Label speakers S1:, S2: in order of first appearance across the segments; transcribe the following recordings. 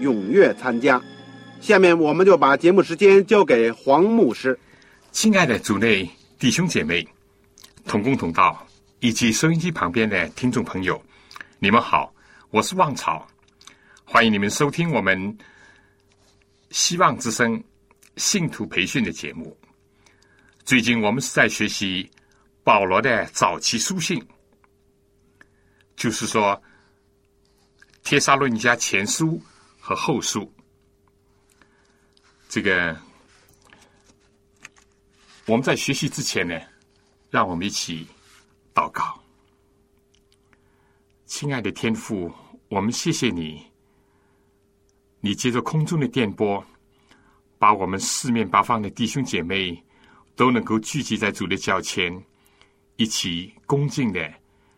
S1: 踊跃参加。下面我们就把节目时间交给黄牧师。
S2: 亲爱的主内弟兄姐妹、同工同道以及收音机旁边的听众朋友，你们好，我是旺草，欢迎你们收听我们希望之声信徒培训的节目。最近我们是在学习保罗的早期书信，就是说《帖撒论尼迦前书》和后书。这个我们在学习之前呢，让我们一起祷告。亲爱的天父，我们谢谢你，你借着空中的电波，把我们四面八方的弟兄姐妹。都能够聚集在主的脚前，一起恭敬的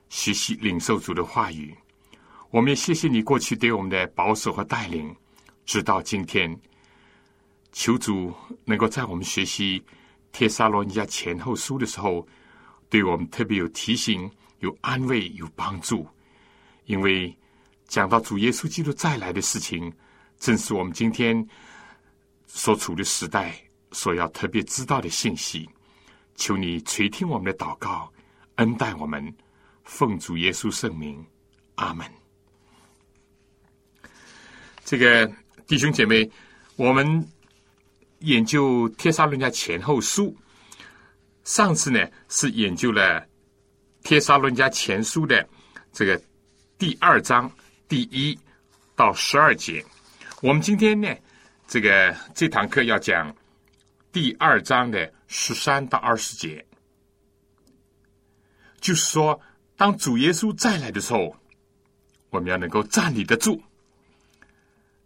S2: 学习领受主的话语。我们也谢谢你过去对我们的保守和带领，直到今天。求主能够在我们学习《帖撒罗尼迦前后书》的时候，对我们特别有提醒、有安慰、有帮助。因为讲到主耶稣基督再来的事情，正是我们今天所处的时代。所要特别知道的信息，求你垂听我们的祷告，恩待我们，奉主耶稣圣名，阿门。这个弟兄姐妹，我们研究《帖撒论家前后书》，上次呢是研究了《帖撒论家前书》的这个第二章第一到十二节，我们今天呢，这个这堂课要讲。第二章的十三到二十节，就是说，当主耶稣再来的时候，我们要能够站立得住。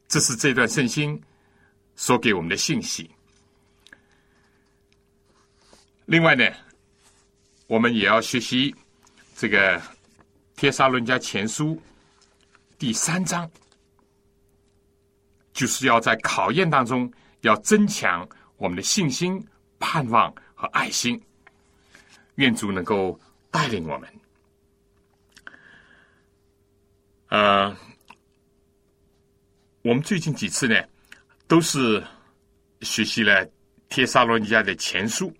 S2: 这是这段圣经所给我们的信息。另外呢，我们也要学习这个《帖撒论家前书》第三章，就是要在考验当中要增强。我们的信心、盼望和爱心，愿主能够带领我们。呃，我们最近几次呢，都是学习了《帖撒罗尼迦的前书》，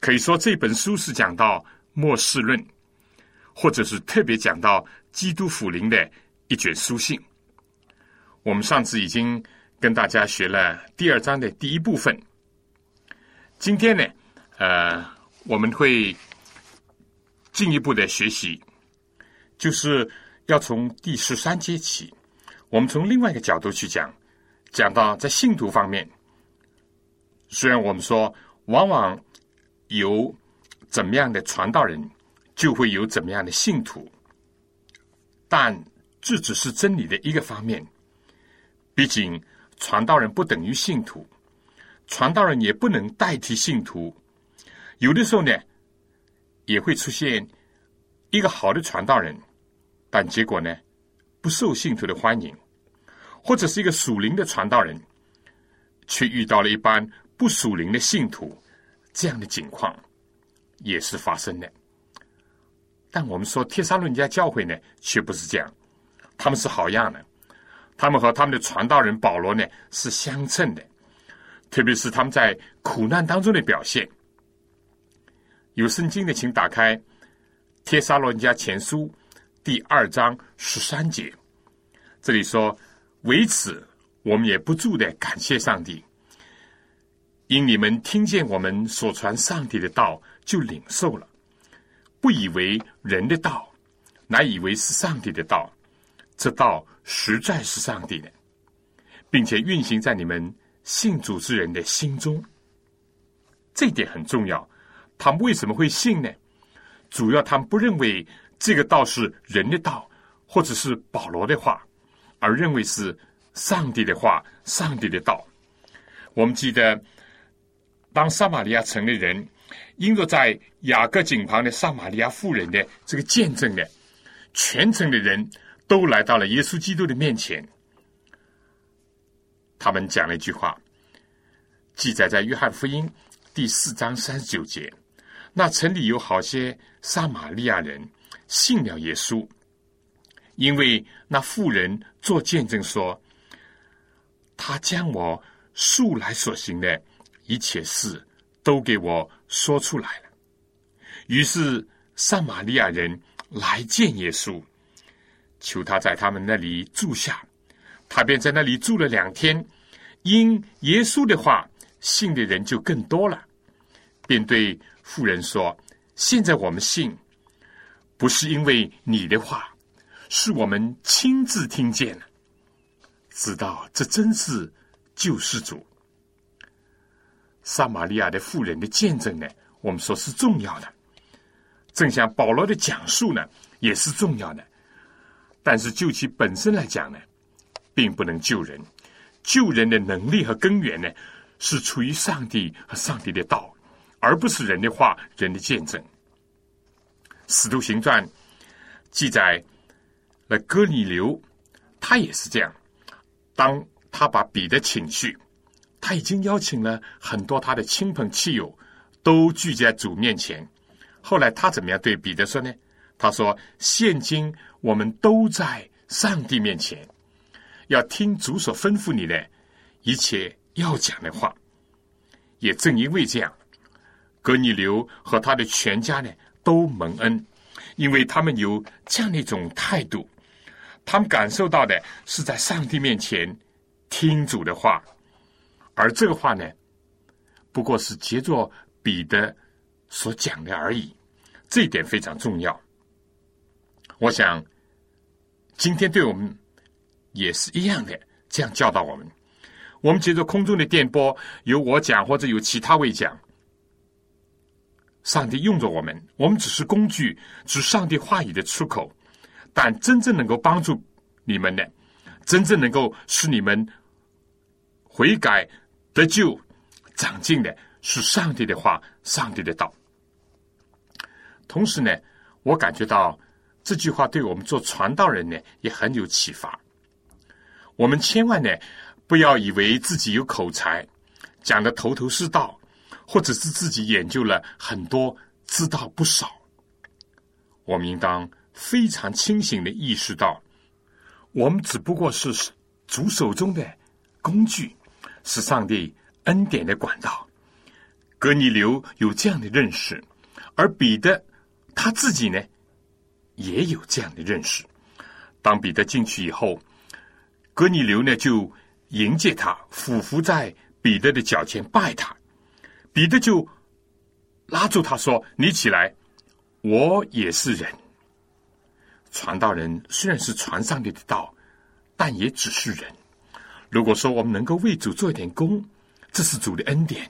S2: 可以说这本书是讲到末世论，或者是特别讲到基督福临的一卷书信。我们上次已经。跟大家学了第二章的第一部分。今天呢，呃，我们会进一步的学习，就是要从第十三节起，我们从另外一个角度去讲，讲到在信徒方面，虽然我们说往往有怎么样的传道人，就会有怎么样的信徒，但这只是真理的一个方面，毕竟。传道人不等于信徒，传道人也不能代替信徒。有的时候呢，也会出现一个好的传道人，但结果呢，不受信徒的欢迎；或者是一个属灵的传道人，却遇到了一般不属灵的信徒，这样的情况也是发生的。但我们说，帖撒论家教会呢，却不是这样，他们是好样的。他们和他们的传道人保罗呢是相称的，特别是他们在苦难当中的表现。有圣经的，请打开《帖撒罗尼迦前书》第二章十三节，这里说：“为此，我们也不住的感谢上帝，因你们听见我们所传上帝的道，就领受了，不以为人的道，乃以为是上帝的道。这道实在是上帝的，并且运行在你们信主之人的心中。这点很重要。他们为什么会信呢？主要他们不认为这个道是人的道，或者是保罗的话，而认为是上帝的话、上帝的道。我们记得，当撒玛利亚城的人因着在雅各井旁的撒玛利亚妇人的这个见证呢，全城的人都来到了耶稣基督的面前。他们讲了一句话，记载在约翰福音第四章三十九节。那城里有好些撒玛利亚人信了耶稣，因为那妇人做见证说，他将我素来所行的一切事都给我说出来了。于是撒玛利亚人来见耶稣，求他在他们那里住下，他便在那里住了两天。因耶稣的话，信的人就更多了，便对。妇人说：“现在我们信，不是因为你的话，是我们亲自听见了，知道这真是救世主。撒玛利亚的妇人的见证呢，我们说是重要的，正像保罗的讲述呢，也是重要的。但是就其本身来讲呢，并不能救人。救人的能力和根源呢，是出于上帝和上帝的道。”而不是人的话，人的见证。《使徒行传》记载，那哥尼流他也是这样。当他把彼得请去，他已经邀请了很多他的亲朋戚友，都聚在主面前。后来他怎么样对彼得说呢？他说：“现今我们都在上帝面前，要听主所吩咐你的一切要讲的话。”也正因为这样。格尼流和他的全家呢都蒙恩，因为他们有这样的一种态度，他们感受到的是在上帝面前听主的话，而这个话呢，不过是杰作彼得所讲的而已，这一点非常重要。我想今天对我们也是一样的，这样教导我们。我们接着空中的电波，由我讲或者由其他位讲。上帝用着我们，我们只是工具，是上帝话语的出口。但真正能够帮助你们的，真正能够使你们悔改得救、长进的，是上帝的话，上帝的道。同时呢，我感觉到这句话对我们做传道人呢也很有启发。我们千万呢不要以为自己有口才，讲的头头是道。或者是自己研究了很多，知道不少。我们应当非常清醒的意识到，我们只不过是主手中的工具，是上帝恩典的管道。格尼流有这样的认识，而彼得他自己呢，也有这样的认识。当彼得进去以后，格尼流呢就迎接他，俯伏在彼得的脚前拜他。彼得就拉住他说：“你起来，我也是人。传道人虽然是传上帝的道，但也只是人。如果说我们能够为主做一点功，这是主的恩典；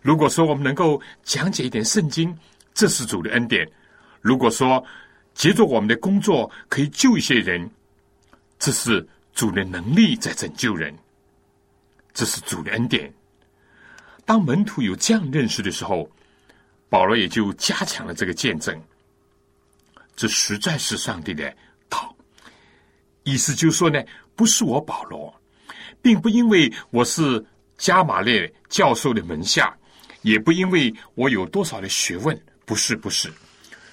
S2: 如果说我们能够讲解一点圣经，这是主的恩典；如果说借着我们的工作可以救一些人，这是主的能力在拯救人，这是主的恩典。”当门徒有这样认识的时候，保罗也就加强了这个见证。这实在是上帝的道。意思就是说呢，不是我保罗，并不因为我是加马列教授的门下，也不因为我有多少的学问，不是，不是，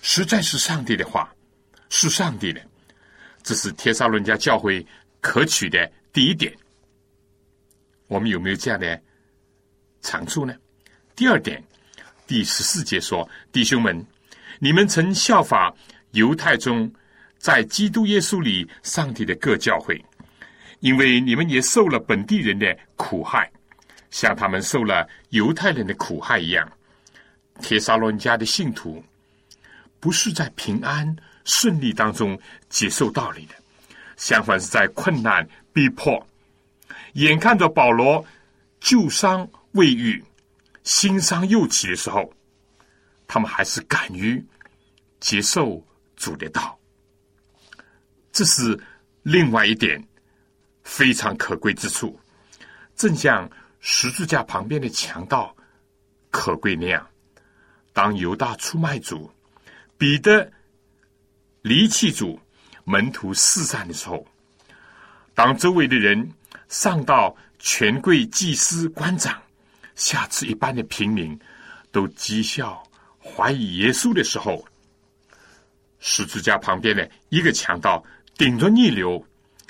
S2: 实在是上帝的话，是上帝的。这是帖撒论家教会可取的第一点。我们有没有这样的？长处呢？第二点，第十四节说：“弟兄们，你们曾效法犹太中，在基督耶稣里上帝的各教会，因为你们也受了本地人的苦害，像他们受了犹太人的苦害一样。帖撒罗尼迦的信徒不是在平安顺利当中接受道理的，相反是在困难逼迫，眼看着保罗旧伤未愈。新伤又起的时候，他们还是敢于接受主的道，这是另外一点非常可贵之处。正像十字架旁边的强盗可贵那样，当犹大出卖主，彼得离弃主，门徒四散的时候，当周围的人上到权贵、祭司、官长。下至一般的平民都讥笑、怀疑耶稣的时候，十字架旁边的一个强盗顶着逆流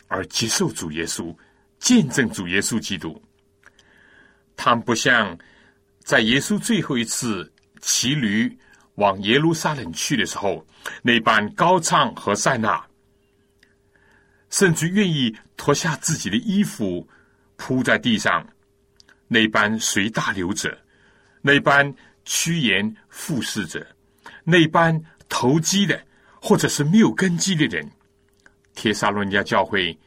S2: 而接受主耶稣，见证主耶稣基督。他们不像在耶稣最后一次骑驴往耶路撒冷去的时候那般高唱和塞纳，甚至愿意脱下自己的衣服铺在地上。那般随大流者，那般趋炎附势者，那般投机的，或者是没有根基的人，铁沙罗尼亚教会，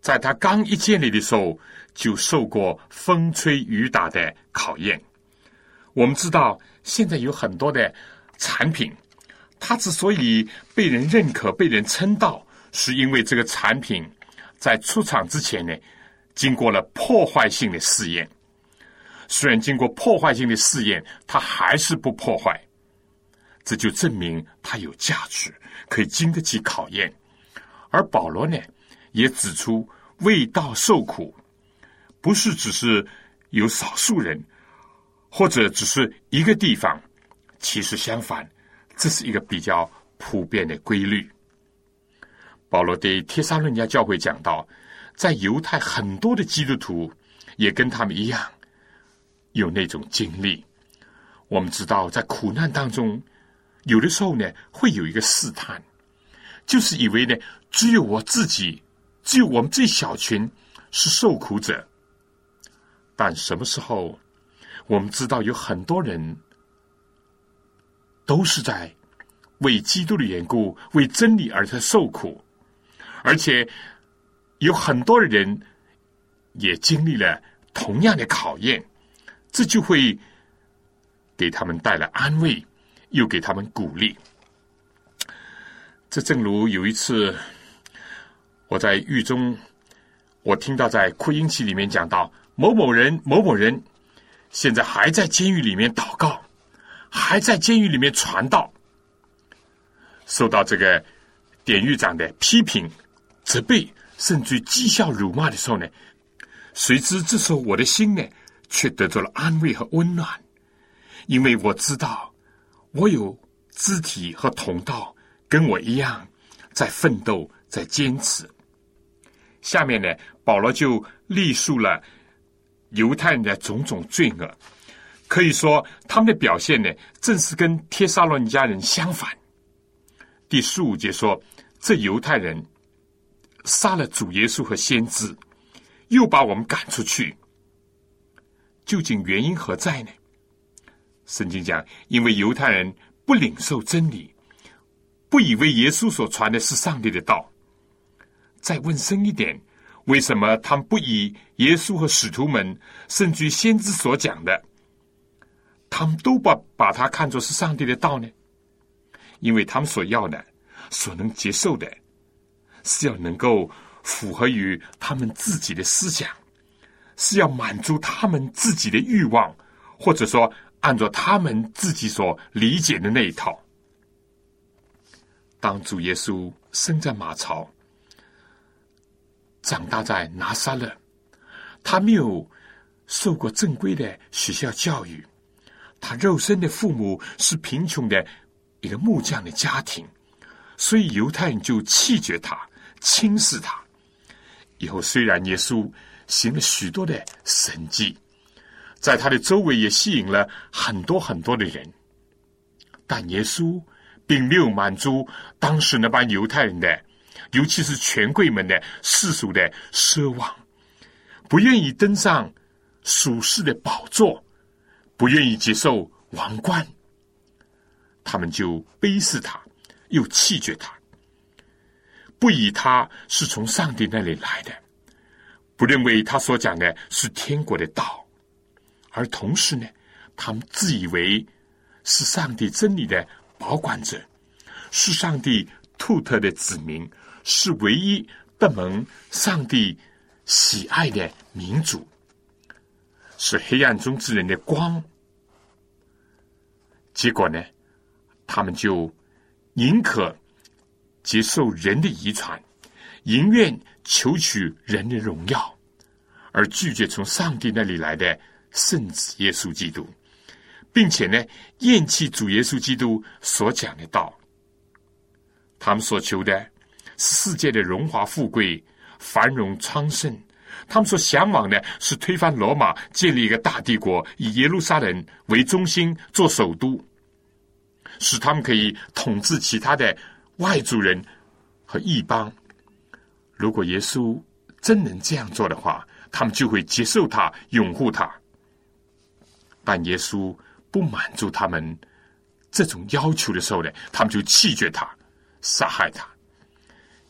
S2: 在他刚一建立的时候，就受过风吹雨打的考验。我们知道，现在有很多的产品，它之所以被人认可、被人称道，是因为这个产品在出厂之前呢。经过了破坏性的试验，虽然经过破坏性的试验，它还是不破坏，这就证明它有价值，可以经得起考验。而保罗呢，也指出为道受苦，不是只是有少数人，或者只是一个地方，其实相反，这是一个比较普遍的规律。保罗对帖撒论家教会讲到。在犹太，很多的基督徒也跟他们一样有那种经历。我们知道，在苦难当中，有的时候呢，会有一个试探，就是以为呢，只有我自己，只有我们这小群是受苦者。但什么时候，我们知道有很多人都是在为基督的缘故、为真理而在受苦，而且。有很多人也经历了同样的考验，这就会给他们带来安慰，又给他们鼓励。这正如有一次我在狱中，我听到在扩音器里面讲到某某人某某人现在还在监狱里面祷告，还在监狱里面传道，受到这个典狱长的批评责备。甚至讥笑辱骂的时候呢，谁知这时候我的心呢，却得到了安慰和温暖，因为我知道我有肢体和同道跟我一样在奋斗，在坚持。下面呢，保罗就历述了犹太人的种种罪恶，可以说他们的表现呢，正是跟帖撒罗尼迦人相反。第十五节说，这犹太人。杀了主耶稣和先知，又把我们赶出去，究竟原因何在呢？圣经讲，因为犹太人不领受真理，不以为耶稣所传的是上帝的道。再问深一点，为什么他们不以耶稣和使徒们，甚至先知所讲的，他们都把把它看作是上帝的道呢？因为他们所要的，所能接受的。是要能够符合于他们自己的思想，是要满足他们自己的欲望，或者说按照他们自己所理解的那一套。当主耶稣生在马槽，长大在拿撒勒，他没有受过正规的学校教育，他肉身的父母是贫穷的一个木匠的家庭，所以犹太人就弃绝他。轻视他，以后虽然耶稣行了许多的神迹，在他的周围也吸引了很多很多的人，但耶稣并没有满足当时那帮犹太人的尤其是权贵们的世俗的奢望，不愿意登上属世的宝座，不愿意接受王冠，他们就背视他，又弃绝他，不以他是从上帝那里来的，不认为他所讲的是天国的道，而同时呢，他们自以为是上帝真理的保管者，是上帝。兔特的子民是唯一得蒙上帝喜爱的民族，是黑暗中之人的光。结果呢，他们就宁可接受人的遗传，宁愿求取人的荣耀，而拒绝从上帝那里来的圣子耶稣基督，并且呢，厌弃主耶稣基督所讲的道。他们所求的是世界的荣华富贵、繁荣昌盛；他们所向往的是推翻罗马，建立一个大帝国，以耶路撒冷为中心做首都，使他们可以统治其他的外族人和异邦。如果耶稣真能这样做的话，他们就会接受他、拥护他。但耶稣不满足他们这种要求的时候呢，他们就弃绝他。杀害他，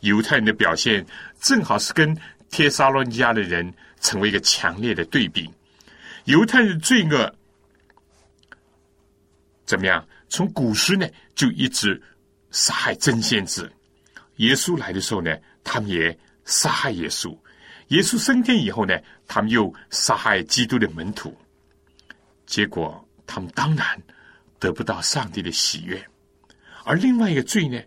S2: 犹太人的表现正好是跟帖撒罗尼迦的人成为一个强烈的对比。犹太人的罪恶怎么样？从古时呢就一直杀害真先知。耶稣来的时候呢，他们也杀害耶稣。耶稣升天以后呢，他们又杀害基督的门徒。结果他们当然得不到上帝的喜悦。而另外一个罪呢？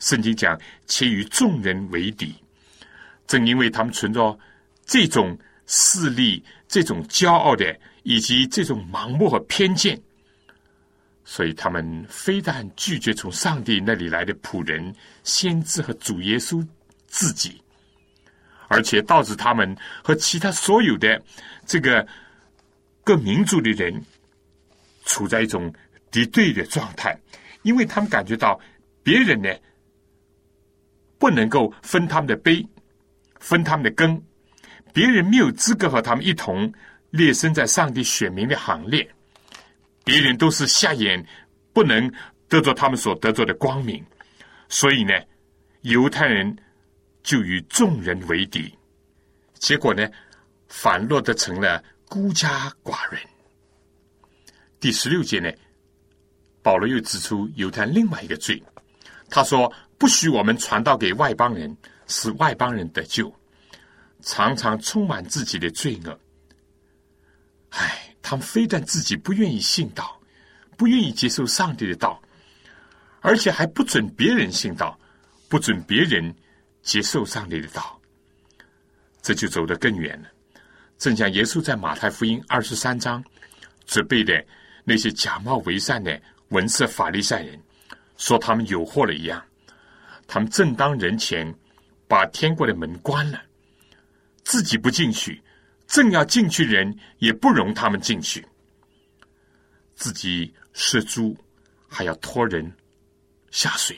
S2: 圣经讲，且与众人为敌，正因为他们存着这种势力、这种骄傲的，以及这种盲目和偏见，所以他们非但拒绝从上帝那里来的仆人、先知和主耶稣自己，而且导致他们和其他所有的这个各民族的人处在一种敌对的状态，因为他们感觉到别人呢。不能够分他们的杯，分他们的羹，别人没有资格和他们一同列身在上帝选民的行列，别人都是瞎眼，不能得着他们所得着的光明，所以呢，犹太人就与众人为敌，结果呢，反落得成了孤家寡人。第十六节呢，保罗又指出犹太另外一个罪，他说。不许我们传道给外邦人，使外邦人得救，常常充满自己的罪恶。唉，他们非但自己不愿意信道，不愿意接受上帝的道，而且还不准别人信道，不准别人接受上帝的道，这就走得更远了。正像耶稣在马太福音二十三章责备的那些假冒为善的文士法利赛人，说他们有祸了一样。他们正当人前把天国的门关了，自己不进去，正要进去人也不容他们进去。自己是猪，还要拖人下水；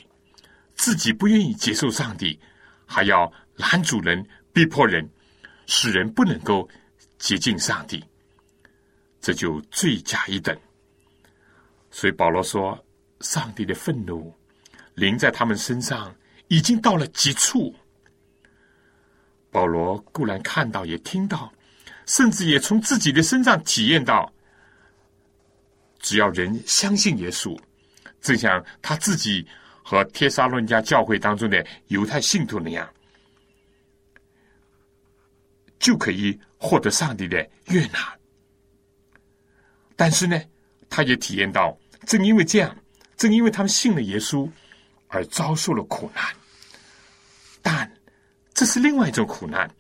S2: 自己不愿意接受上帝，还要拦主人、逼迫人，使人不能够接近上帝。这就罪加一等。所以保罗说：“上帝的愤怒临在他们身上。”已经到了极处。保罗固然看到，也听到，甚至也从自己的身上体验到：只要人相信耶稣，正像他自己和帖撒论家教会当中的犹太信徒那样，就可以获得上帝的悦纳。但是呢，他也体验到，正因为这样，正因为他们信了耶稣。而遭受了苦难，但这是另外一种苦难。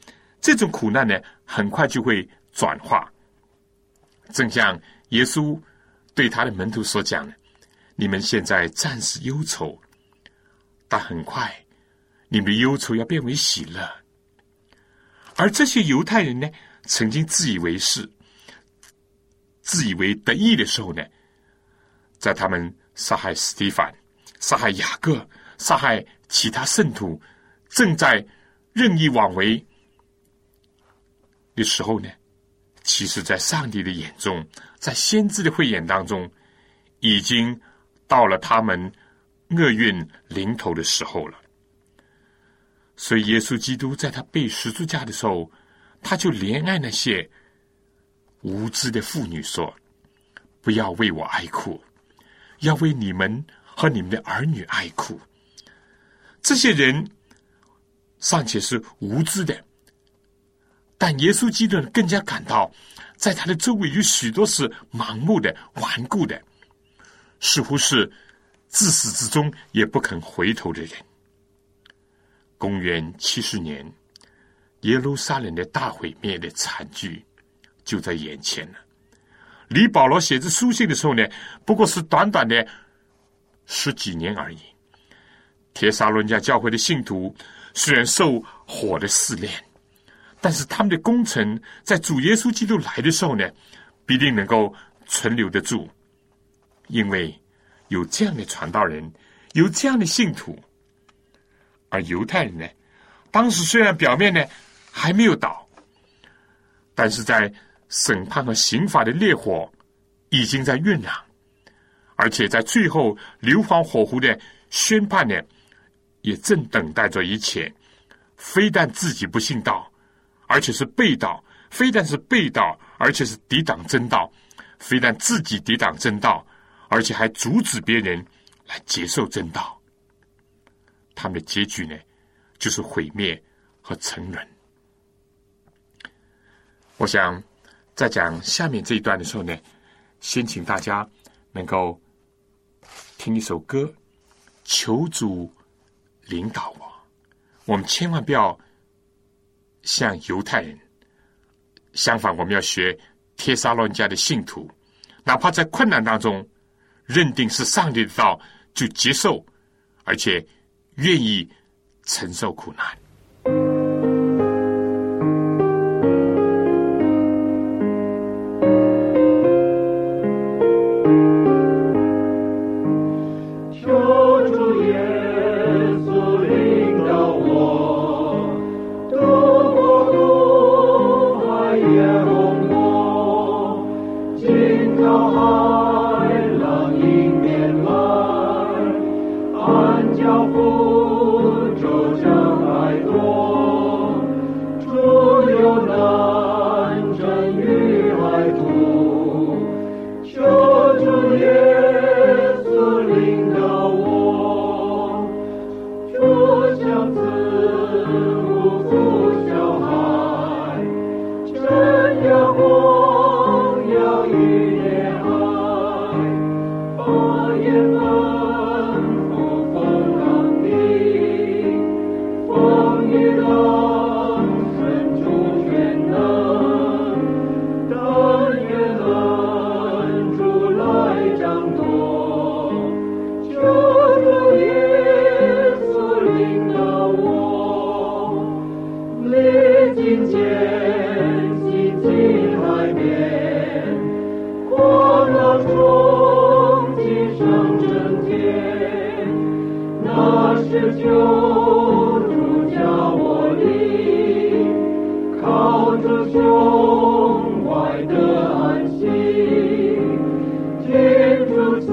S2: 这种苦难呢，很快就会转化。正像耶稣对他的门徒所讲的：“你们现在暂时忧愁，但很快你们的忧愁要变为喜乐。”而这些犹太人呢，曾经自以为是、自以为得意的时候呢，在他们杀害斯蒂凡。杀害雅各，杀害其他圣徒正在任意妄为的时候呢，其实，在上帝的眼中，在先知的慧眼当中，已经到了他们厄运临头的时候了。所以，耶稣基督在他被十字架的时候，他就怜爱那些无知的妇女，说：“不要为我哀哭，要为你们和你们的儿女哀哭。”这些人尚且是无知的，但耶稣基督更加感到，在他的周围有许多是盲目的、顽固的，似乎是自始至终也不肯回头的人。公元七十年，耶路撒冷的大毁灭的惨剧就在眼前了。离保罗写这书信的时候呢，不过是短短的十几年而已。铁沙伦家教会的信徒虽然受火的试炼，但是他们的工程在主耶稣基督来的时候呢，必定能够存留得住，因为有这样的传道人，有这样的信徒。而犹太人呢，当时虽然表面呢还没有倒，但是在审判和刑罚的烈火已经在酝酿，而且在最后硫磺火湖的宣判呢，也正等待着一切。非但自己不信道，而且是背道；非但是背道，而且是抵挡真道；非但自己抵挡真道，而且还阻止别人来接受真道。他们的结局呢，就是毁灭和沉沦。我想在讲下面这一段的时候呢，先请大家能够听一首歌，求主领导我。我们千万不要像犹太人，相反，我们要学帖撒罗尼迦的信徒，哪怕在困难当中，认定是上帝的道，就接受，而且。愿意承受苦难。是救主叫我立，靠着胸怀的
S3: 安心，天主此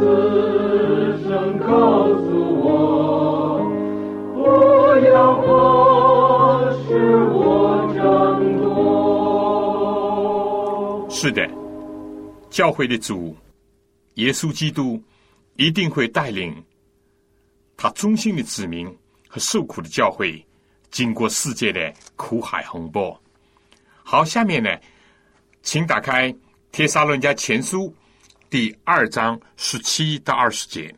S3: 生告诉我，不要活使我争夺。
S2: 是的，教会的主耶稣基督一定会带领。他忠心的子民和受苦的教会经过世界的苦海洪波。好，下面呢，请打开《帖撒论家前书》第二章十七到二十节，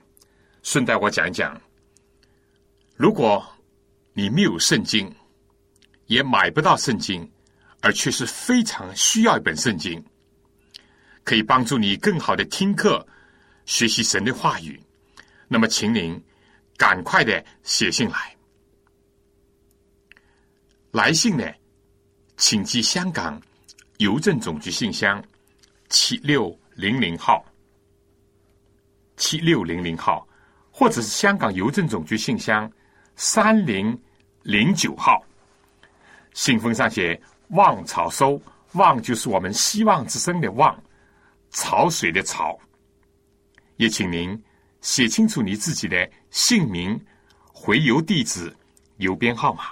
S2: 顺带我讲一讲：如果你没有圣经，也买不到圣经，而却是非常需要一本圣经。可以帮助你更好的听课、学习神的话语。那么，请您赶快的写信来。来信呢，请寄香港邮政总局信箱七六零零号，七六零零号，或者是香港邮政总局信箱三零零九号。信封上写“望草收”，“望”就是我们希望之声的“望”，潮水的“潮”。也请您写清楚你自己的姓名、回邮地址、邮编号码。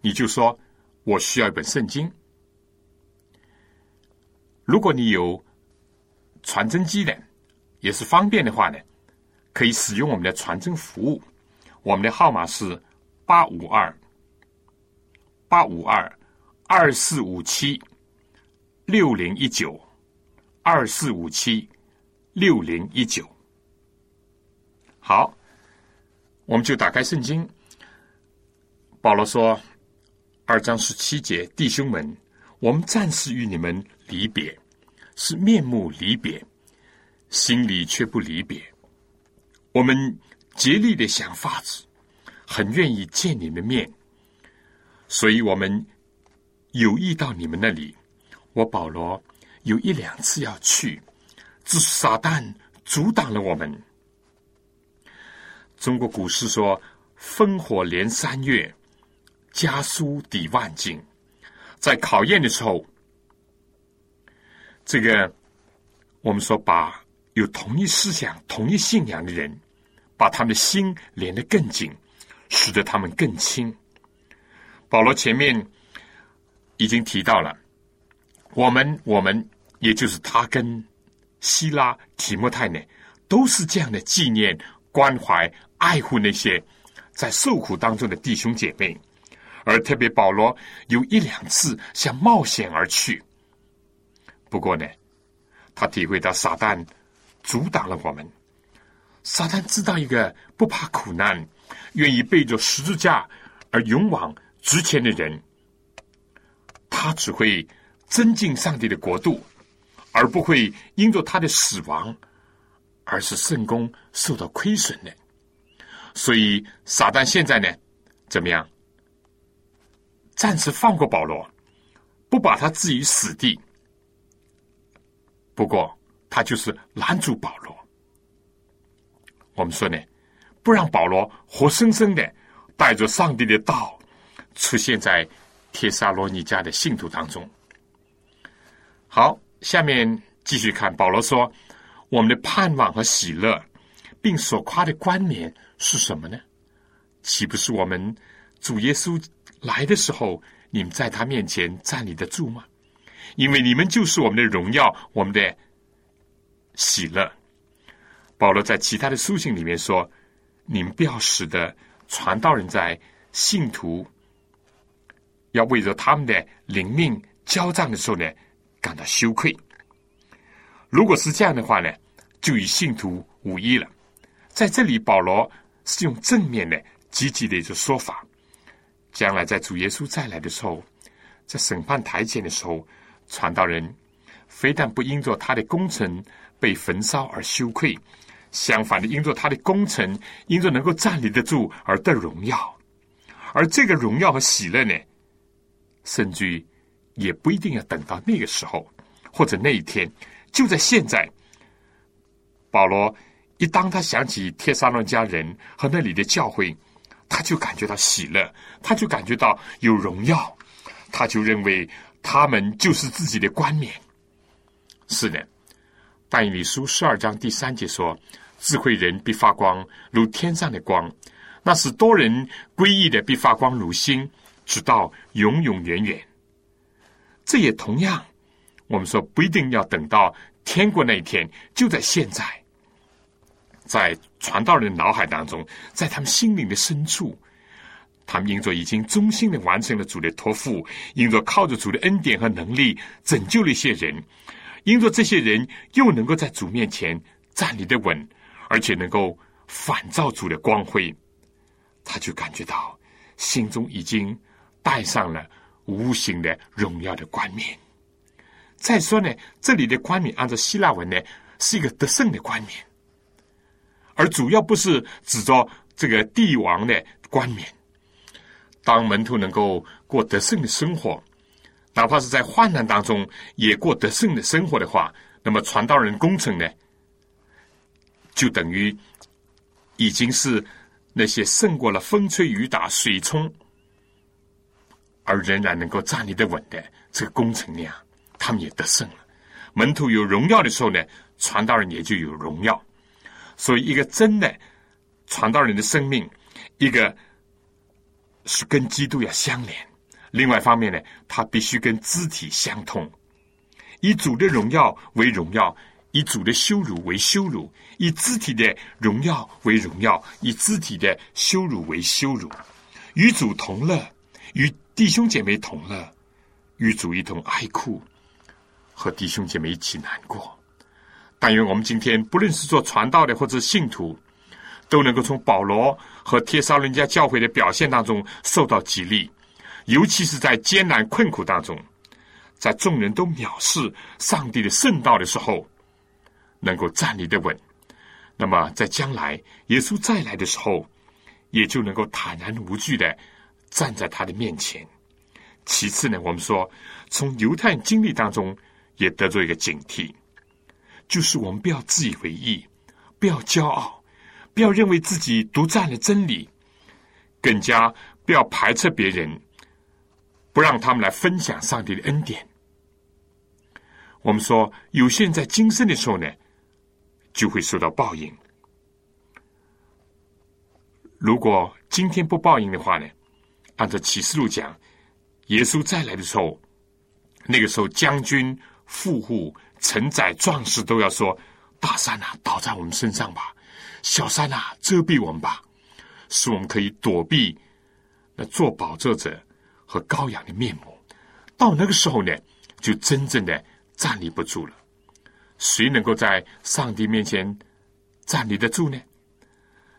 S2: 你就说我需要一本圣经。如果你有传真机的，也是方便的话呢，可以使用我们的传真服务。我们的号码是八五二八五二二四五七六零一九二四五七六零一九。好，我们就打开圣经。保罗说。二章十七节，弟兄们，我们暂时与你们离别，是面目离别，心里却不离别。我们竭力的想法子，很愿意见你们面，所以我们有意到你们那里。我保罗有一两次要去，只是撒旦阻挡了我们。中国古诗说：“烽火连三月。”家书抵万金，在考验的时候，这个我们说把有同一思想、同一信仰的人，把他们的心连得更紧，使得他们更亲。保罗前面已经提到了，我们我们也就是他跟希拉提莫泰呢，都是这样的纪念、关怀、爱护那些在受苦当中的弟兄姐妹。而特别保罗有一两次想冒险而去，不过呢，他体会到撒旦阻挡了我们。撒旦知道一个不怕苦难、愿意背着十字架而勇往直前的人，他只会增进上帝的国度，而不会因着他的死亡而是圣功受到亏损的。所以撒旦现在呢，怎么样？暂时放过保罗，不把他置于死地。不过，他就是拦住保罗。我们说呢，不让保罗活生生的带着上帝的道出现在帖撒罗尼迦的信徒当中。好，下面继续看保罗说：“我们的盼望和喜乐，并所夸的冠冕是什么呢？岂不是我们主耶稣？”来的时候，你们在他面前站立得住吗？因为你们就是我们的荣耀，我们的喜乐。保罗在其他的书信里面说：“你们不要使得传道人在信徒要为着他们的灵命交账的时候呢，感到羞愧。如果是这样的话呢，就与信徒无异了。”在这里，保罗是用正面的、积极的一个说法。将来在主耶稣再来的时候，在审判台前的时候，传道人非但不因着他的功臣被焚烧而羞愧，相反的，因着他的功臣，因着能够站立得住而得荣耀。而这个荣耀和喜乐呢，甚至于也不一定要等到那个时候或者那一天，就在现在。保罗一当他想起帖撒罗家人和那里的教会。他就感觉到喜乐，他就感觉到有荣耀，他就认为他们就是自己的冠冕。是的，但以理书十二章第三节说：“智慧人必发光，如天上的光；那是多人归义的必发光如星，直到永永远远。”这也同样，我们说不一定要等到天国那一天，就在现在。在传道人脑海当中，在他们心灵的深处，他们因着已经忠心的完成了主的托付，因着靠着主的恩典和能力拯救了一些人，因着这些人又能够在主面前站立的稳，而且能够反照主的光辉，他就感觉到心中已经带上了无形的荣耀的冠冕。再说呢，这里的冠冕按照希腊文呢，是一个得胜的冠冕。而主要不是指着这个帝王的冠冕。当门徒能够过得胜的生活，哪怕是在患难当中也过得胜的生活的话，那么传道人工程呢，就等于已经是那些胜过了风吹雨打、水冲，而仍然能够站立得稳的这个工程量，他们也得胜了。门徒有荣耀的时候呢，传道人也就有荣耀。所以，一个真的传道人的生命，一个是跟基督要相连；另外一方面呢，他必须跟肢体相通，以主的荣耀为荣耀，以主的羞辱为羞辱，以肢体的荣耀为荣耀，以肢体的羞辱为羞辱，与主同乐，与弟兄姐妹同乐，与主一同哀哭。和弟兄姐妹一起难过，但愿我们今天不论是做传道的或者信徒，都能够从保罗和帖撒伦家教会的表现当中受到激励，尤其是在艰难困苦当中，在众人都藐视上帝的圣道的时候，能够站立的稳。那么在将来耶稣再来的时候，也就能够坦然无惧的站在他的面前。其次呢，我们说从犹太经历当中。也得做一个警惕，就是我们不要自以为意，不要骄傲，不要认为自己独占了真理，更加不要排斥别人，不让他们来分享上帝的恩典。我们说，有些人在今生的时候呢，就会受到报应。如果今天不报应的话呢，按照启示录讲，耶稣再来的时候，那个时候将军。富户、承载、壮士都要说：“大山啊，倒在我们身上吧；小山啊，遮蔽我们吧，使我们可以躲避那做保者者和羔羊的面目。”到那个时候呢，就真正的站立不住了。谁能够在上帝面前站立得住呢？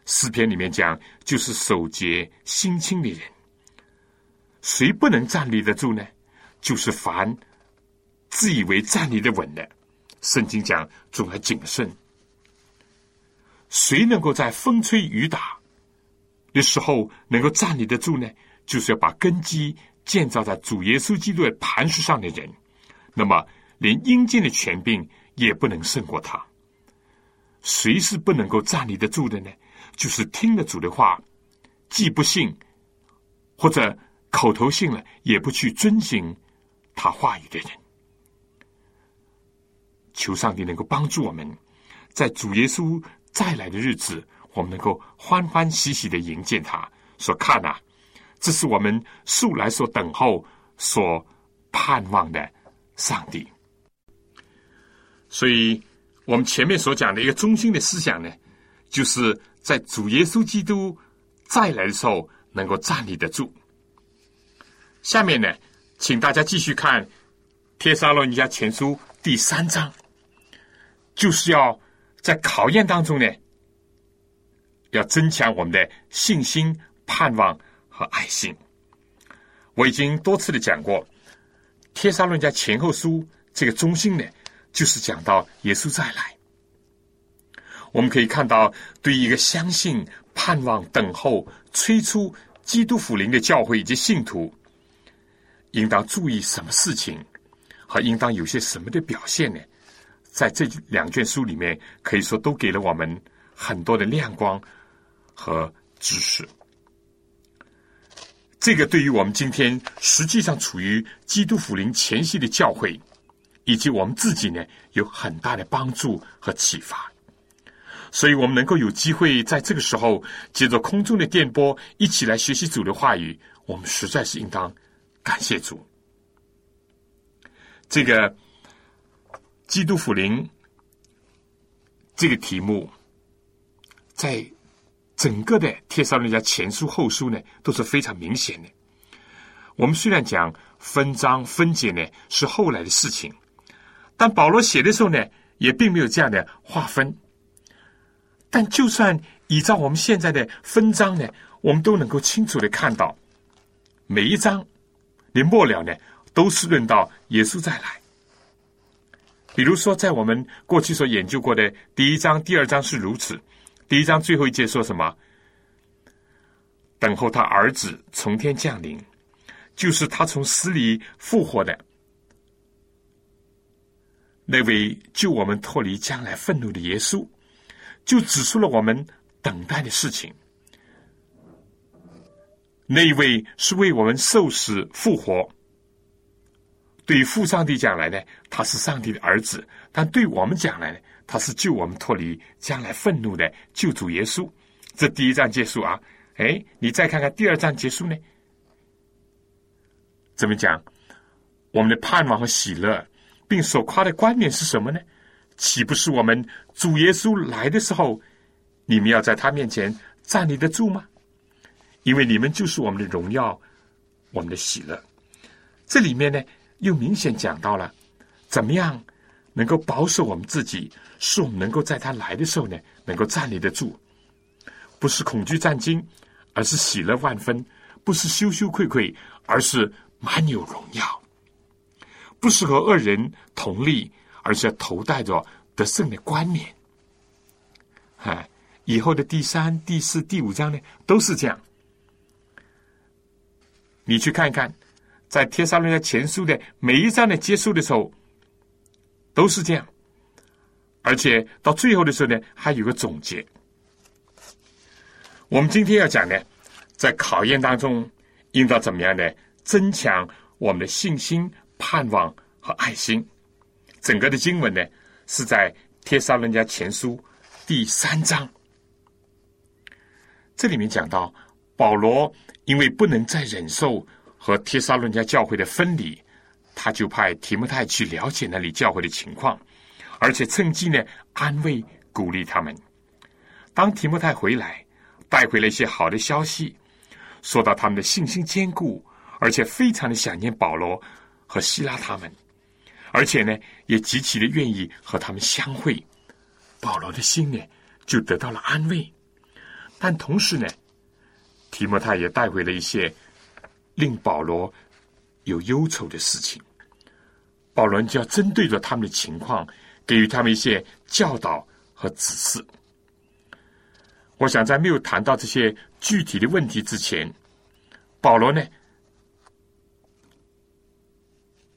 S2: 诗篇里面讲，就是守节心清的人。谁不能站立得住呢？就是凡。自以为站立的稳的，圣经讲总要谨慎。谁能够在风吹雨打的时候能够站立得住呢？就是要把根基建造在主耶稣基督的磐石上的人。那么，连阴间的权柄也不能胜过他。谁是不能够站立得住的呢？就是听了主的话，既不信，或者口头信了，也不去遵行他话语的人。求上帝能够帮助我们，在主耶稣再来的日子，我们能够欢欢喜喜的迎接他。说看呐，这是我们素来所等候、所盼望的上帝。所以，我们前面所讲的一个中心的思想呢，就是在主耶稣基督再来的时候，能够站立得住。下面呢，请大家继续看《帖撒罗尼迦前书》第三章。就是要在考验当中呢，要增强我们的信心、盼望和爱心。我已经多次的讲过，《天沙论家前后书》这个中心呢，就是讲到耶稣再来。我们可以看到，对于一个相信、盼望、等候、催促基督福临的教会以及信徒，应当注意什么事情，和应当有些什么的表现呢？在这两卷书里面，可以说都给了我们很多的亮光和知识。这个对于我们今天实际上处于基督福临前夕的教会，以及我们自己呢，有很大的帮助和启发。所以，我们能够有机会在这个时候，借着空中的电波，一起来学习主的话语，我们实在是应当感谢主。这个。基督福临这个题目，在整个的帖撒罗尼迦前书后书呢都是非常明显的。我们虽然讲分章分解呢是后来的事情，但保罗写的时候呢也并没有这样的划分。但就算依照我们现在的分章呢，我们都能够清楚的看到，每一章的末了呢都是论到耶稣再来。比如说，在我们过去所研究过的第一章、第二章是如此。第一章最后一节说什么？等候他儿子从天降临，就是他从死里复活的那位救我们脱离将来愤怒的耶稣，就指出了我们等待的事情。那一位是为我们受死复活。对于父上帝讲来呢，他是上帝的儿子；但对我们讲来呢，他是救我们脱离将来愤怒的救主耶稣。这第一章结束啊，哎，你再看看第二章结束呢？怎么讲？我们的盼望和喜乐，并所夸的冠冕是什么呢？岂不是我们主耶稣来的时候，你们要在他面前站立得住吗？因为你们就是我们的荣耀，我们的喜乐。这里面呢？又明显讲到了，怎么样能够保守我们自己，使我们能够在他来的时候呢，能够站立得住，不是恐惧战惊，而是喜乐万分；不是羞羞愧愧，而是满有荣耀；不是和恶人同力，而是头戴着得胜的冠冕。哎，以后的第三、第四、第五章呢，都是这样。你去看看。在《帖撒罗尼前书》的每一章的结束的时候，都是这样，而且到最后的时候呢，还有个总结。我们今天要讲呢，在考验当中应当怎么样呢？增强我们的信心、盼望和爱心。整个的经文呢，是在《帖撒罗尼前书》第三章，这里面讲到保罗因为不能再忍受。和帖撒论家教会的分离，他就派提摩太去了解那里教会的情况，而且趁机呢安慰鼓励他们。当提摩太回来，带回了一些好的消息，说到他们的信心坚固，而且非常的想念保罗和希拉他们，而且呢也极其的愿意和他们相会。保罗的心呢就得到了安慰，但同时呢，提摩太也带回了一些。令保罗有忧愁的事情，保罗就要针对着他们的情况，给予他们一些教导和指示。我想在没有谈到这些具体的问题之前，保罗呢，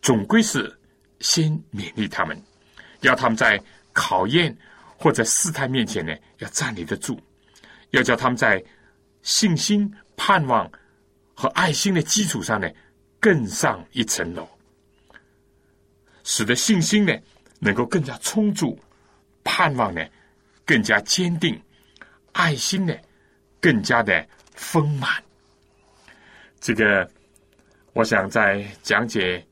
S2: 总归是先勉励他们，要他们在考验或者试探面前呢，要站立得住，要叫他们在信心、盼望。和爱心的基础上呢，更上一层楼，使得信心呢能够更加充足，盼望呢更加坚定，爱心呢更加的丰满。这个，我想在讲解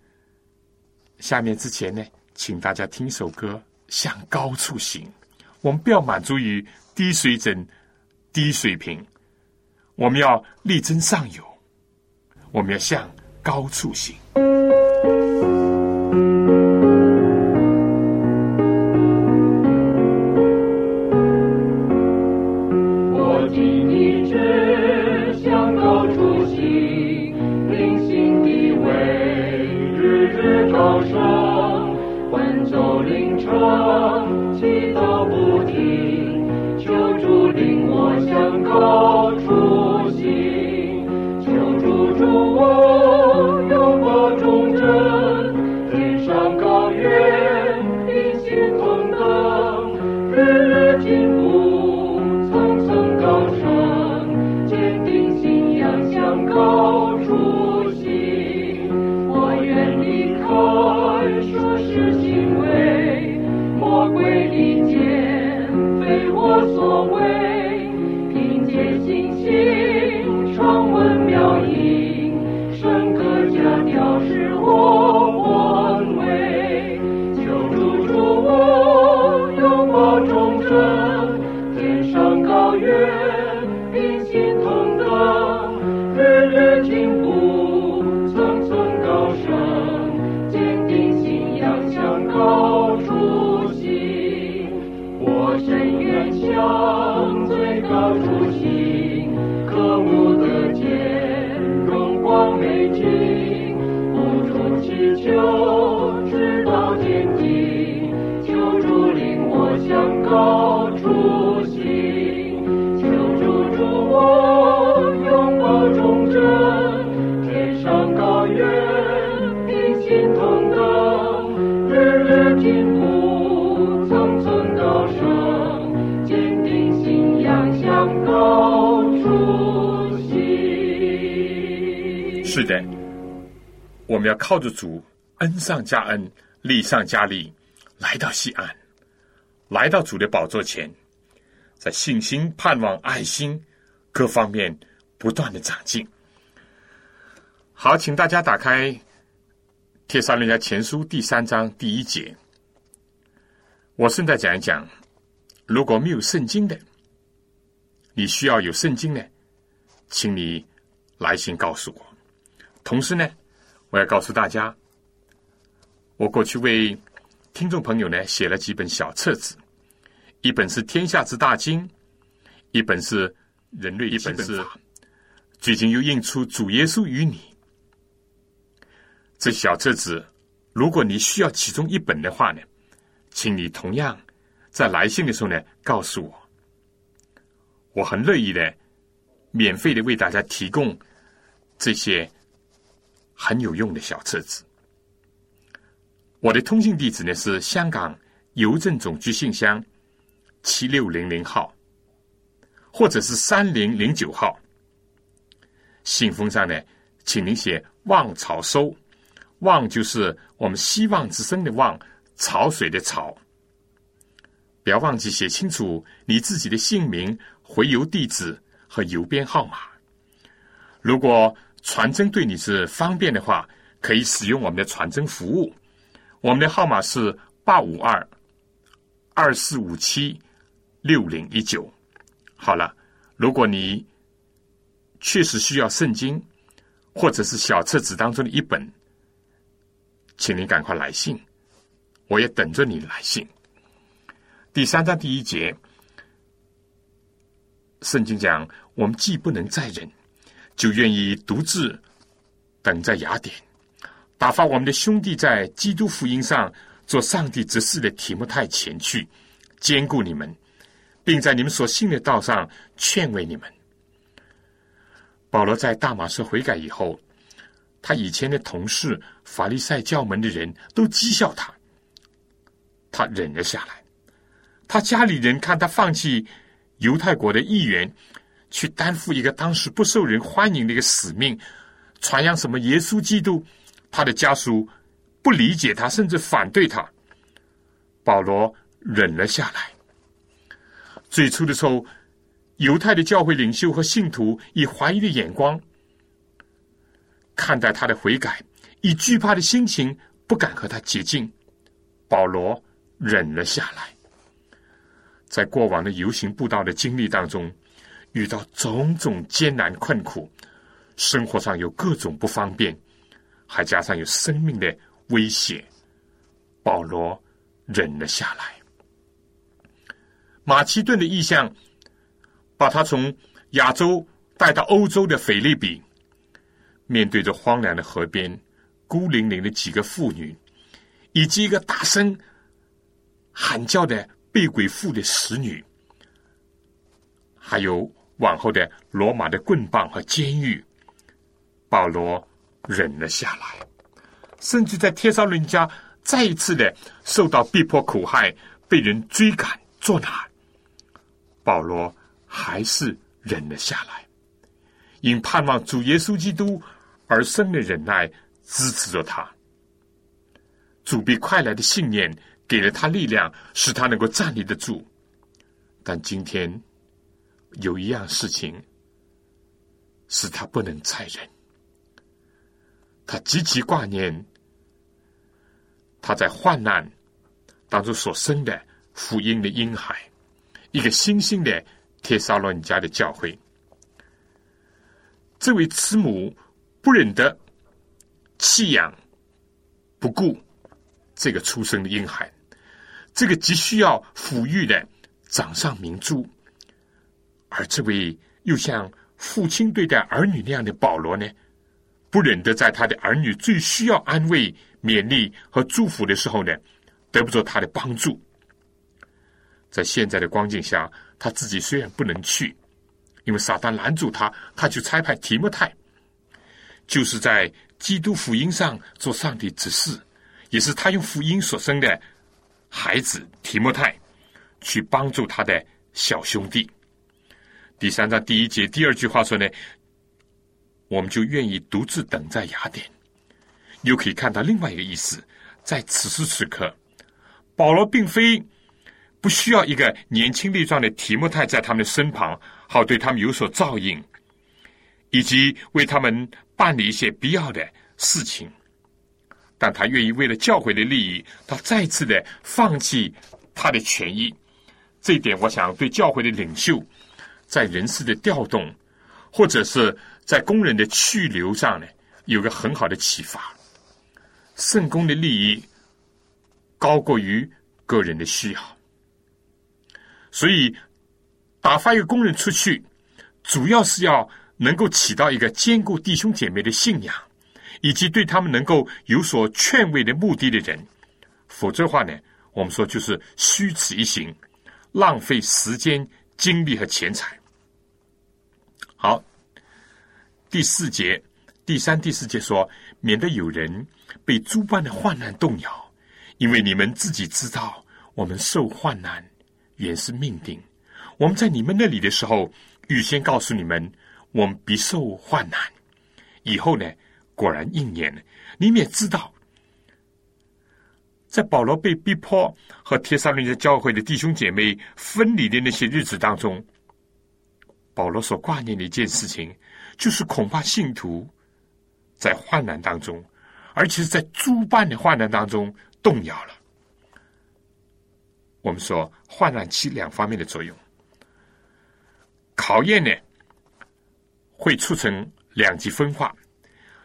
S2: 下面之前呢，请大家听首歌《向高处行》。我们不要满足于低水准、低水平，我们要力争上游。我们要向高处行。
S4: 我
S2: 们要靠着主恩上加恩，利上加利，来到西安，来到主的宝座前，在信心、盼望、爱心各方面不断的长进。好，请大家打开《帖撒罗家前书》第三章第一节。我顺带讲一讲，如果没有圣经的，你需要有圣经呢，请你来信告诉我。同时呢，我要告诉大家，我过去为听众朋友呢写了几本小册子，一本是《天下之大经》，一本是《人类》，一本是最近又印出《主耶稣与你》。这小册子，如果你需要其中一本的话呢，请你同样在来信的时候呢告诉我，我很乐意的免费的为大家提供这些。很有用的小册子。我的通信地址呢是香港邮政总局信箱七六零零号，或者是三零零九号。信封上呢，请您写“望潮收”，“望”就是我们希望之声的“望”，潮水的“潮”。不要忘记写清楚你自己的姓名、回邮地址和邮编号码。如果传真对你是方便的话，可以使用我们的传真服务。我们的号码是八五二二四五七六零一九。好了，如果你确实需要圣经，或者是小册子当中的一本，请你赶快来信，我也等着你来信。第三章第一节，圣经讲：我们既不能再忍。就愿意独自等在雅典，打发我们的兄弟在基督福音上做上帝指示的提摩太前去，兼顾你们，并在你们所信的道上劝慰你们。保罗在大马士悔改以后，他以前的同事法利赛教门的人都讥笑他，他忍了下来。他家里人看他放弃犹太国的议员。去担负一个当时不受人欢迎的一个使命，传扬什么耶稣基督，他的家属不理解他，甚至反对他。保罗忍了下来。最初的时候，犹太的教会领袖和信徒以怀疑的眼光看待他的悔改，以惧怕的心情不敢和他接近。保罗忍了下来。在过往的游行布道的经历当中。遇到种种艰难困苦，生活上有各种不方便，还加上有生命的威胁，保罗忍了下来。马其顿的意向，把他从亚洲带到欧洲的腓利比，面对着荒凉的河边，孤零零的几个妇女，以及一个大声喊叫的被鬼附的使女，还有。往后的罗马的棍棒和监狱，保罗忍了下来，甚至在帖撒伦家再一次的受到逼迫苦害，被人追赶捉拿，保罗还是忍了下来，因盼望主耶稣基督而生的忍耐支持着他。主必快来的信念给了他力量，使他能够站立得住。但今天。有一样事情使他不能再忍，他极其挂念他在患难当中所生的福音的婴孩，一个新兴的帖撒罗尼迦的教会。这位慈母不忍得弃养不顾这个出生的婴孩，这个急需要抚育的掌上明珠。而这位又像父亲对待儿女那样的保罗呢，不忍得在他的儿女最需要安慰、勉励和祝福的时候呢，得不着他的帮助。在现在的光景下，他自己虽然不能去，因为撒旦拦住他，他就差派提摩太，就是在基督福音上做上帝指示，也是他用福音所生的孩子提摩太，去帮助他的小兄弟。第三章第一节第二句话说呢：“我们就愿意独自等在雅典。又可以看到另外一个意思，在此时此刻，保罗并非不需要一个年轻力壮的提莫太在他们的身旁，好对他们有所照应，以及为他们办理一些必要的事情。但他愿意为了教会的利益，他再次的放弃他的权益。这一点，我想对教会的领袖在人事的调动，或者是在工人的去留上呢，有个很好的启发。圣公的利益高过于个人的需要，所以打发一个工人出去，主要是要能够起到一个兼顾弟兄姐妹的信仰。以及对他们能够有所劝慰的目的的人，否则的话呢，我们说就是虚此一行，浪费时间、精力和钱财。好，第四节、第三、第四节说，免得有人被诸般的患难动摇，因为你们自己知道，我们受患难原是命定。我们在你们那里的时候，预先告诉你们，我们必受患难。以后呢？果然应验了。你们也知道，在保罗被逼迫和帖撒罗尼迦教会的弟兄姐妹分离的那些日子当中，保罗所挂念的一件事情，就是恐怕信徒在患难当中，而且是在诸般的患难当中动摇了。我们说，患难起两方面的作用，考验呢，会促成两极分化。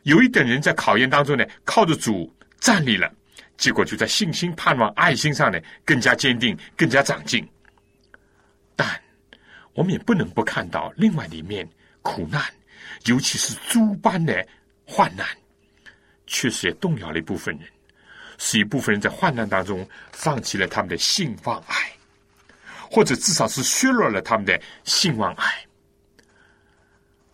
S2: 有一等人在考验当中呢，靠着主站立了，结果就在信心、盼望、爱心上呢更加坚定、更加长进。但我们也不能不看到另外一面苦难，尤其是诸般的患难，确实也动摇了一部分人，使一部分人在患难当中放弃了他们的信望爱，或者至少是削弱了他们的信望爱。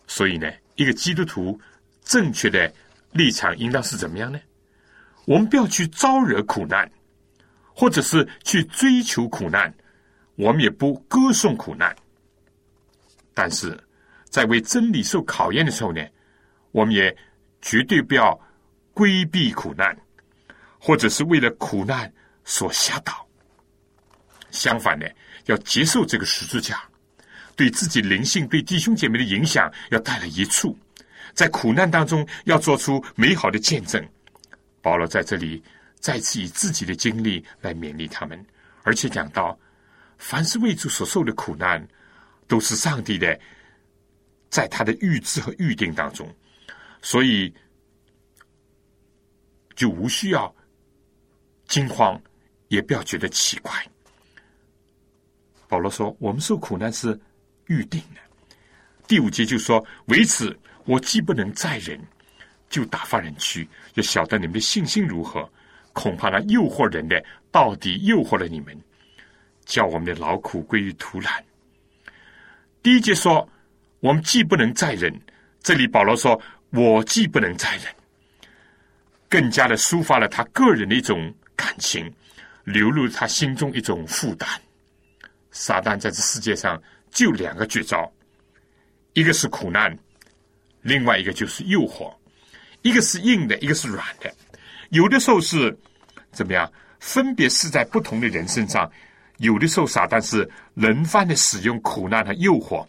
S2: 所以呢，一个基督徒。正确的立场应当是怎么样呢？我们不要去招惹苦难，或者是去追求苦难，我们也不歌颂苦难。但是在为真理受考验的时候呢，我们也绝对不要规避苦难，或者是为了苦难所吓倒。相反呢，要接受这个十字架，对自己灵性、对弟兄姐妹的影响要带来一处。在苦难当中，要做出美好的见证。保罗在这里再次以自己的经历来勉励他们，而且讲到，凡是为主所受的苦难，都是上帝的，在他的预知和预定当中，所以就无需要惊慌，也不要觉得奇怪。保罗说：“我们受苦难是预定的。”第五节就说：“为此。”我既不能再忍，就打发人去，要晓得你们的信心如何。恐怕那诱惑人的，到底诱惑了你们，叫我们的劳苦归于徒然。第一节说，我们既不能再忍，这里保罗说，我既不能再忍，更加的抒发了他个人的一种感情，流露他心中一种负担。撒旦在这世界上就两个绝招，一个是苦难。另外一个就是诱惑，一个是硬的，一个是软的。有的时候是怎么样？分别是在不同的人身上。有的时候撒旦是轮番的使用苦难和诱惑；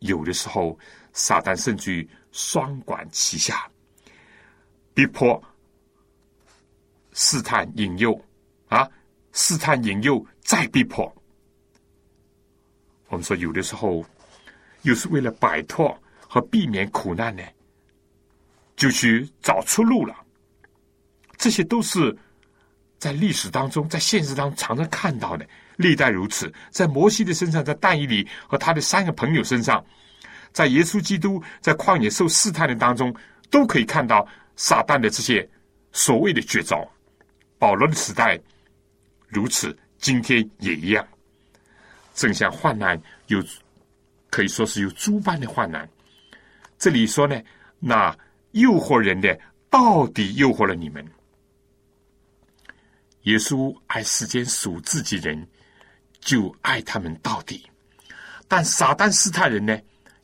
S2: 有的时候撒旦甚至于双管齐下，逼迫、试探、引诱啊，试探、引诱再逼迫。我们说有的时候又是为了摆脱。和避免苦难呢，就去找出路了。这些都是在历史当中，在现实当中常常看到的，历代如此。在摩西的身上，在但以里和他的三个朋友身上，在耶稣基督在旷野受试探的当中，都可以看到撒旦的这些所谓的绝招。保罗的时代如此，今天也一样。正像患难有，可以说是有诸般的患难。这里说呢，那诱惑人的到底诱惑了你们？耶稣爱世间属自己人，就爱他们到底。但撒旦试探人呢，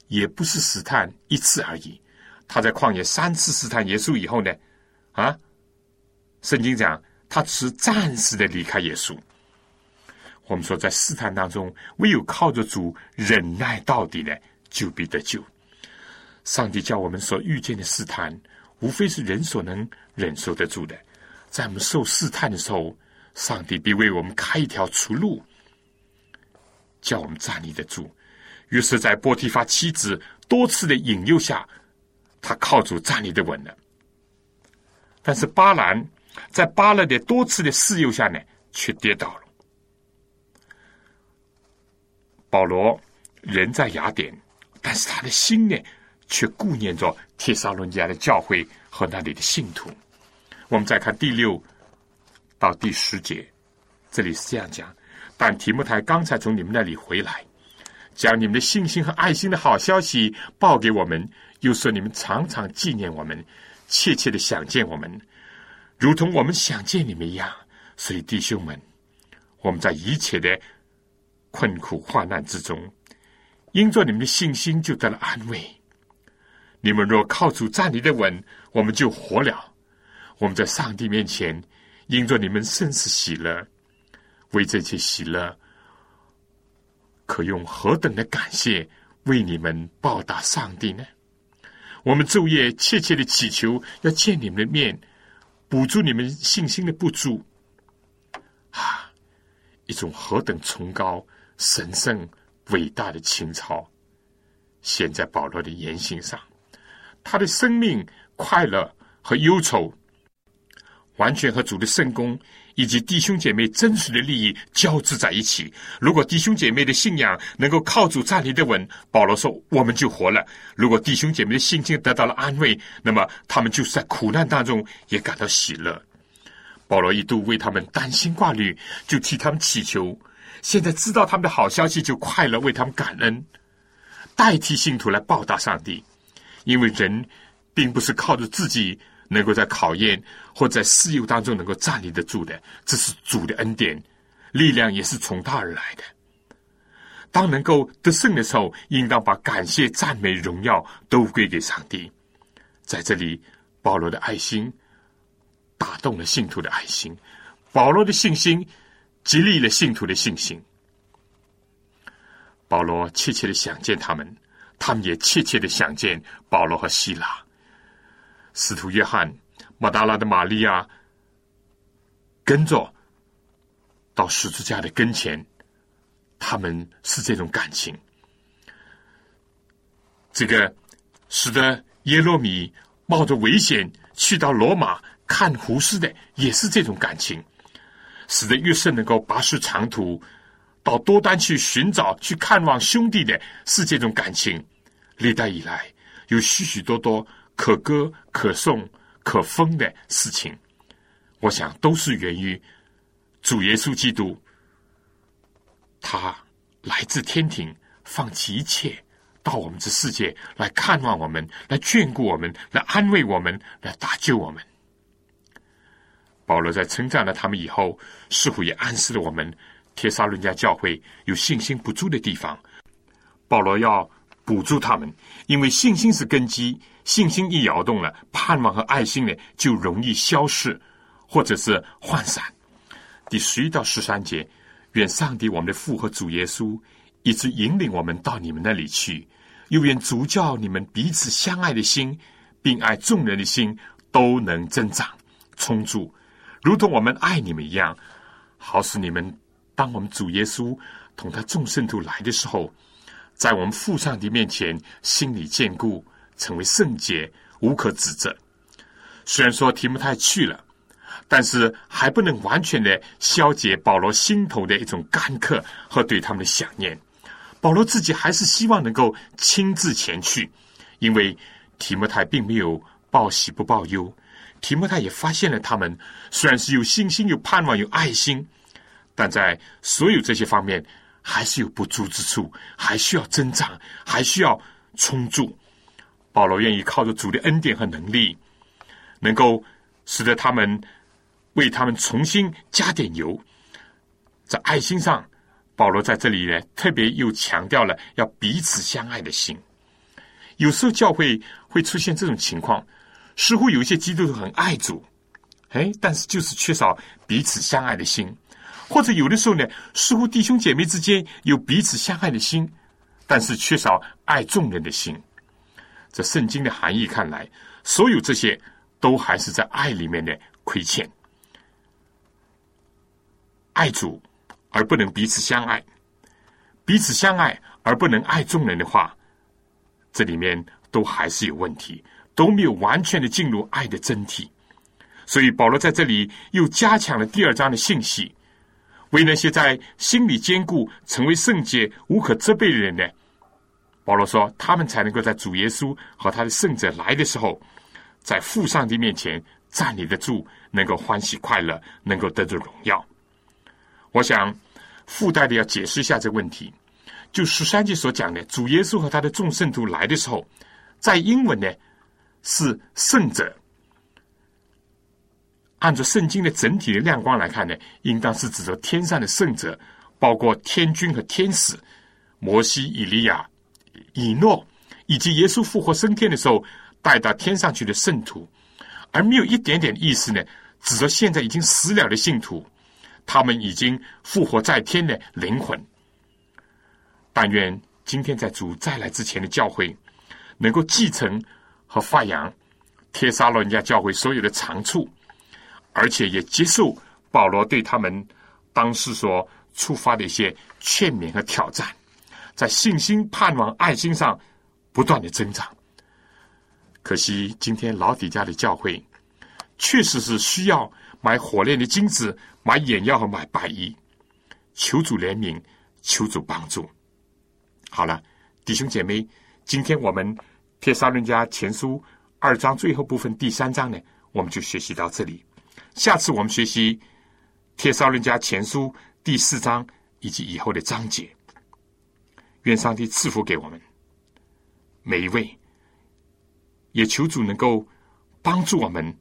S2: 也不是试探一次而已，他在旷野三次试探耶稣以后呢，啊，圣经讲他只是暂时的离开耶稣。我们说，在试探当中，唯有靠着主忍耐到底呢，就必得救。上帝叫我们所遇见的试探，无非是人所能忍受得住的。在我们受试探的时候，上帝必为我们开一条出路，叫我们站立得住。于是，在波提法妻子多次的引诱下，他靠主站立的稳了。但是巴兰在巴勒的多次的试诱下呢，却跌倒了。保罗人在雅典，但是他的心呢，却顾念着帖撒罗尼迦的教会和那里的信徒。我们再看第六到第十节，这里是这样讲：但提莫台刚才从你们那里回来，将你们的信心和爱心的好消息报给我们，又说你们常常纪念我们，切切的想见我们，如同我们想见你们一样。所以弟兄们，我们在一切的。困苦患难之中，因着你们的信心，就得了安慰。你们若靠主站立的稳，我们就活了。我们在上帝面前，因着你们甚是喜乐，为这些喜乐，可用何等的感谢为你们报答上帝呢？我们昼夜切切的祈求，要见你们的面，补助你们信心的不足。啊，一种何等崇高！神圣伟大的情操，显在保罗的言行上。他的生命、快乐和忧愁，完全和主的圣功以及弟兄姐妹真实的利益交织在一起。如果弟兄姐妹的信仰能够靠主站立的稳，保罗说我们就活了；如果弟兄姐妹的心情得到了安慰，那么他们就是在苦难当中也感到喜乐。保罗一度为他们担心挂虑，就替他们祈求。现在知道他们的好消息，就快乐为他们感恩，代替信徒来报答上帝。因为人并不是靠着自己能够在考验或在试诱当中能够站立得住的，这是主的恩典，力量也是从他而来的。当能够得胜的时候，应当把感谢、赞美、荣耀都归给上帝。在这里，保罗的爱心打动了信徒的爱心，保罗的信心。激励了信徒的信心。保罗切切的想见他们，他们也切切的想见保罗和希拉。使徒约翰、马达拉的玛利亚跟着到十字架的跟前，他们是这种感情。这个使得耶罗米冒着危险去到罗马看胡适的，也是这种感情。使得约瑟能够跋涉长途到多丹去寻找、去看望兄弟的，是这种感情。历代以来，有许许多多可歌可颂、可风的事情，我想都是源于主耶稣基督，他来自天庭，放弃一切，到我们这世界来看望我们，来眷顾我们，来安慰我们，来搭救我们。保罗在称赞了他们以后，似乎也暗示了我们：帖撒伦家教会有信心不足的地方。保罗要补助他们，因为信心是根基，信心一摇动了，盼望和爱心呢就容易消逝，或者是涣散。第十一到十三节，愿上帝我们的父和主耶稣一直引领我们到你们那里去，又愿主教你们彼此相爱的心，并爱众人的心都能增长充足。如同我们爱你们一样，好使你们当我们主耶稣同他众圣徒来的时候，在我们父上帝面前心里坚固，成为圣洁，无可指责。虽然说提摩太去了，但是还不能完全的消解保罗心头的一种干渴和对他们的想念。保罗自己还是希望能够亲自前去，因为提摩太并没有报喜不报忧。提摩太也发现了，他们虽然是有信心、有盼望、有爱心，但在所有这些方面还是有不足之处，还需要增长，还需要充足。保罗愿意靠着主的恩典和能力，能够使得他们为他们重新加点油。在爱心上，保罗在这里呢特别又强调了要彼此相爱的心，有时候教会会出现这种情况，似乎有一些基督徒很爱主，哎，但是就是缺少彼此相爱的心，或者有的时候呢，似乎弟兄姐妹之间有彼此相爱的心，但是缺少爱众人的心。这圣经的含义看来，所有这些都还是在爱里面的亏欠。爱主而不能彼此相爱，彼此相爱而不能爱众人的话。这里面都还是有问题，都没有完全的进入爱的真体。所以保罗在这里又加强了第二章的信息，为那些在心理坚固、成为圣洁、无可责备的人呢？保罗说，他们才能够在主耶稣和他的圣者来的时候，在父上帝面前站立得住，能够欢喜快乐，能够得着荣耀。我想附带的要解释一下这个问题。就十三节所讲的，主耶稣和他的众圣徒来的时候，在英文呢是圣者。按照圣经的整体的亮光来看呢，应当是指着天上的圣者，包括天君和天使、摩西、以利亚、以诺，以及耶稣复活升天的时候带到天上去的圣徒，而没有一点点意思呢，指着现在已经死了的信徒，他们已经复活在天的灵魂。但愿今天在主再来之前的教会，能够继承和发扬帖撒罗尼亚教会所有的长处，而且也接受保罗对他们当时所触发的一些劝勉和挑战，在信心、盼望、爱心上不断的增长。可惜今天老底家的教会，确实是需要买火炼的金子、买眼药和买白衣，求主怜悯，求主帮助。好了，弟兄姐妹，今天我们《帖撒论家前书》二章最后部分第三章呢，我们就学习到这里。下次我们学习《帖撒论家前书》第四章以及以后的章节。愿上帝赐福给我们每一位，也求主能够帮助我们，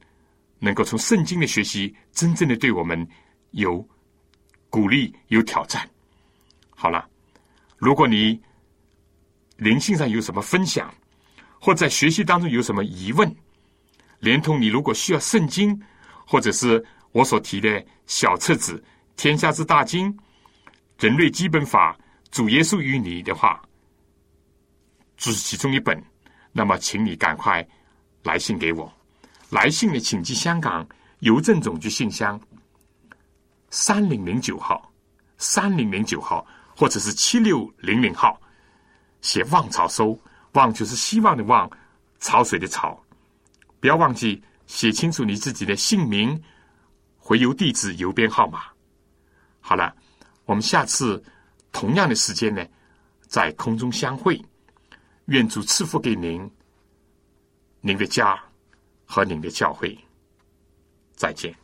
S2: 能够从圣经的学习，真正的对我们有鼓励、有挑战。好了，如果你灵性上有什么分享，或在学习当中有什么疑问，连同你如果需要圣经，或者是我所提的小册子《天下之大经》《人类基本法》《主耶稣与你》的话，这是其中一本。那么，请你赶快来信给我。来信呢，请寄香港邮政总局信箱三零零九号，三零零九号，或者是七六零零号。写望草收，望就是希望的望，潮水的潮。不要忘记写清楚你自己的姓名、回邮地址、邮编号码。好了，我们下次同样的时间呢，在空中相会。愿主赐福给您、您的家和您的教会。再见。